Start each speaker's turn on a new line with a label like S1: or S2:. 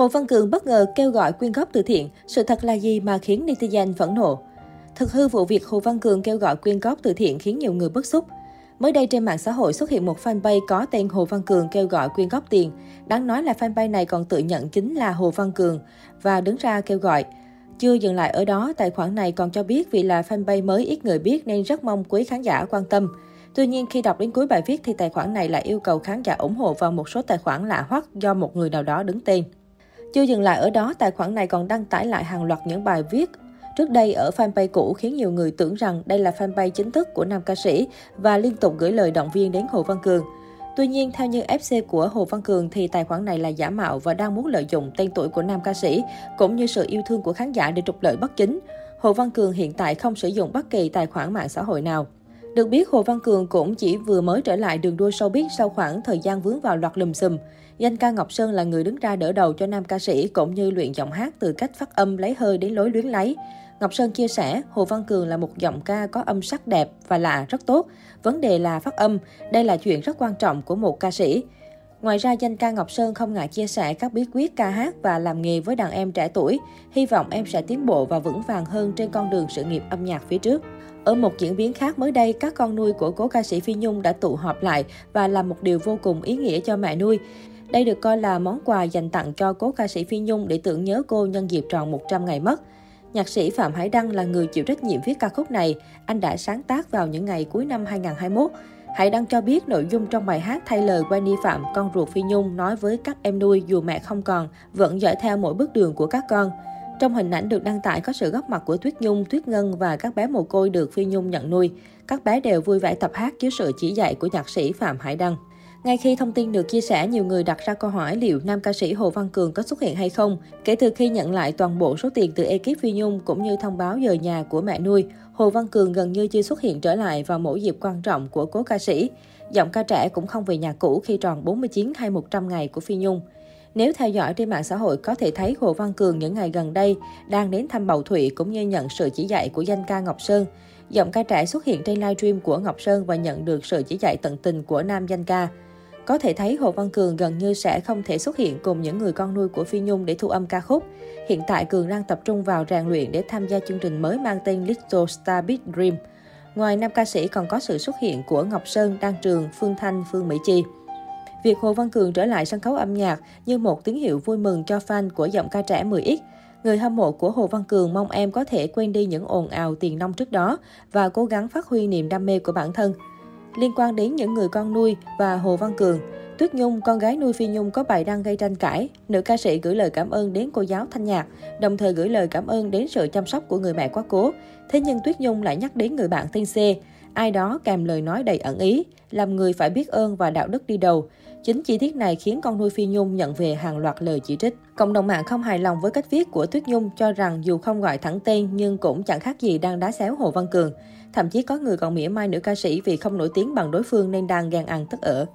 S1: Hồ Văn Cường bất ngờ kêu gọi quyên góp từ thiện, sự thật là gì mà khiến netizen phẫn nộ? Thực hư vụ việc Hồ Văn Cường kêu gọi quyên góp từ thiện khiến nhiều người bức xúc. Mới đây trên mạng xã hội xuất hiện một fanpage có tên Hồ Văn Cường kêu gọi quyên góp tiền. Đáng nói là fanpage này còn tự nhận chính là Hồ Văn Cường và đứng ra kêu gọi. Chưa dừng lại ở đó, tài khoản này còn cho biết vì là fanpage mới ít người biết nên rất mong quý khán giả quan tâm. Tuy nhiên, khi đọc đến cuối bài viết thì tài khoản này lại yêu cầu khán giả ủng hộ vào một số tài khoản lạ hoắc do một người nào đó đứng tên. Chưa dừng lại ở đó, tài khoản này còn đăng tải lại hàng loạt những bài viết trước đây ở fanpage cũ khiến nhiều người tưởng rằng đây là fanpage chính thức của nam ca sĩ và liên tục gửi lời động viên đến Hồ Văn Cường. Tuy nhiên, theo như FC của Hồ Văn Cường thì tài khoản này là giả mạo và đang muốn lợi dụng tên tuổi của nam ca sĩ cũng như sự yêu thương của khán giả để trục lợi bất chính. Hồ Văn Cường hiện tại không sử dụng bất kỳ tài khoản mạng xã hội nào. Được biết, Hồ Văn Cường cũng chỉ vừa mới trở lại đường đua showbiz sau khoảng thời gian vướng vào loạt lùm xùm. Danh ca Ngọc Sơn là người đứng ra đỡ đầu cho nam ca sĩ cũng như luyện giọng hát từ cách phát âm lấy hơi đến lối luyến lấy. Ngọc Sơn chia sẻ, Hồ Văn Cường là một giọng ca có âm sắc đẹp và lạ rất tốt. Vấn đề là phát âm, đây là chuyện rất quan trọng của một ca sĩ. Ngoài ra, danh ca Ngọc Sơn không ngại chia sẻ các bí quyết ca hát và làm nghề với đàn em trẻ tuổi. Hy vọng em sẽ tiến bộ và vững vàng hơn trên con đường sự nghiệp âm nhạc phía trước. Ở một diễn biến khác mới đây, các con nuôi của cố ca sĩ Phi Nhung đã tụ họp lại và làm một điều vô cùng ý nghĩa cho mẹ nuôi. Đây được coi là món quà dành tặng cho cố ca sĩ Phi Nhung để tưởng nhớ cô nhân dịp tròn 100 ngày mất. Nhạc sĩ Phạm Hải Đăng là người chịu trách nhiệm viết ca khúc này. Anh đã sáng tác vào những ngày cuối năm 2021. Hải Đăng cho biết nội dung trong bài hát thay lời Wendy Phạm, con ruột Phi Nhung nói với các em nuôi dù mẹ không còn, vẫn dõi theo mỗi bước đường của các con. Trong hình ảnh được đăng tải có sự góp mặt của Tuyết Nhung, Tuyết Ngân và các bé mồ côi được Phi Nhung nhận nuôi. Các bé đều vui vẻ tập hát dưới sự chỉ dạy của nhạc sĩ Phạm Hải Đăng. Ngay khi thông tin được chia sẻ, nhiều người đặt ra câu hỏi liệu nam ca sĩ Hồ Văn Cường có xuất hiện hay không. Kể từ khi nhận lại toàn bộ số tiền từ ekip Phi Nhung cũng như thông báo dời nhà của mẹ nuôi, Hồ Văn Cường gần như chưa xuất hiện trở lại vào mỗi dịp quan trọng của cố ca sĩ. Giọng ca trẻ cũng không về nhà cũ khi tròn 49 hay 100 ngày của Phi Nhung. Nếu theo dõi trên mạng xã hội có thể thấy Hồ Văn Cường những ngày gần đây đang đến thăm Bầu Thụy cũng như nhận sự chỉ dạy của danh ca Ngọc Sơn. Giọng ca trẻ xuất hiện trên livestream của Ngọc Sơn và nhận được sự chỉ dạy tận tình của nam danh ca. Có thể thấy Hồ Văn Cường gần như sẽ không thể xuất hiện cùng những người con nuôi của Phi Nhung để thu âm ca khúc. Hiện tại Cường đang tập trung vào rèn luyện để tham gia chương trình mới mang tên Little Star Big Dream. Ngoài nam ca sĩ còn có sự xuất hiện của Ngọc Sơn, Đăng Trường, Phương Thanh, Phương Mỹ Chi. Việc Hồ Văn Cường trở lại sân khấu âm nhạc như một tín hiệu vui mừng cho fan của giọng ca trẻ 10X. Người hâm mộ của Hồ Văn Cường mong em có thể quên đi những ồn ào tiền nông trước đó và cố gắng phát huy niềm đam mê của bản thân. Liên quan đến những người con nuôi và Hồ Văn Cường, Tuyết Nhung, con gái nuôi Phi Nhung có bài đăng gây tranh cãi. Nữ ca sĩ gửi lời cảm ơn đến cô giáo Thanh Nhạc, đồng thời gửi lời cảm ơn đến sự chăm sóc của người mẹ quá cố. Thế nhưng Tuyết Nhung lại nhắc đến người bạn tên C. Ai đó kèm lời nói đầy ẩn ý, làm người phải biết ơn và đạo đức đi đầu. Chính chi tiết này khiến con nuôi Phi Nhung nhận về hàng loạt lời chỉ trích. Cộng đồng mạng không hài lòng với cách viết của Tuyết Nhung cho rằng dù không gọi thẳng tên nhưng cũng chẳng khác gì đang đá xéo Hồ Văn Cường. Thậm chí có người còn mỉa mai nữ ca sĩ vì không nổi tiếng bằng đối phương nên đang ghen ăn tức ở.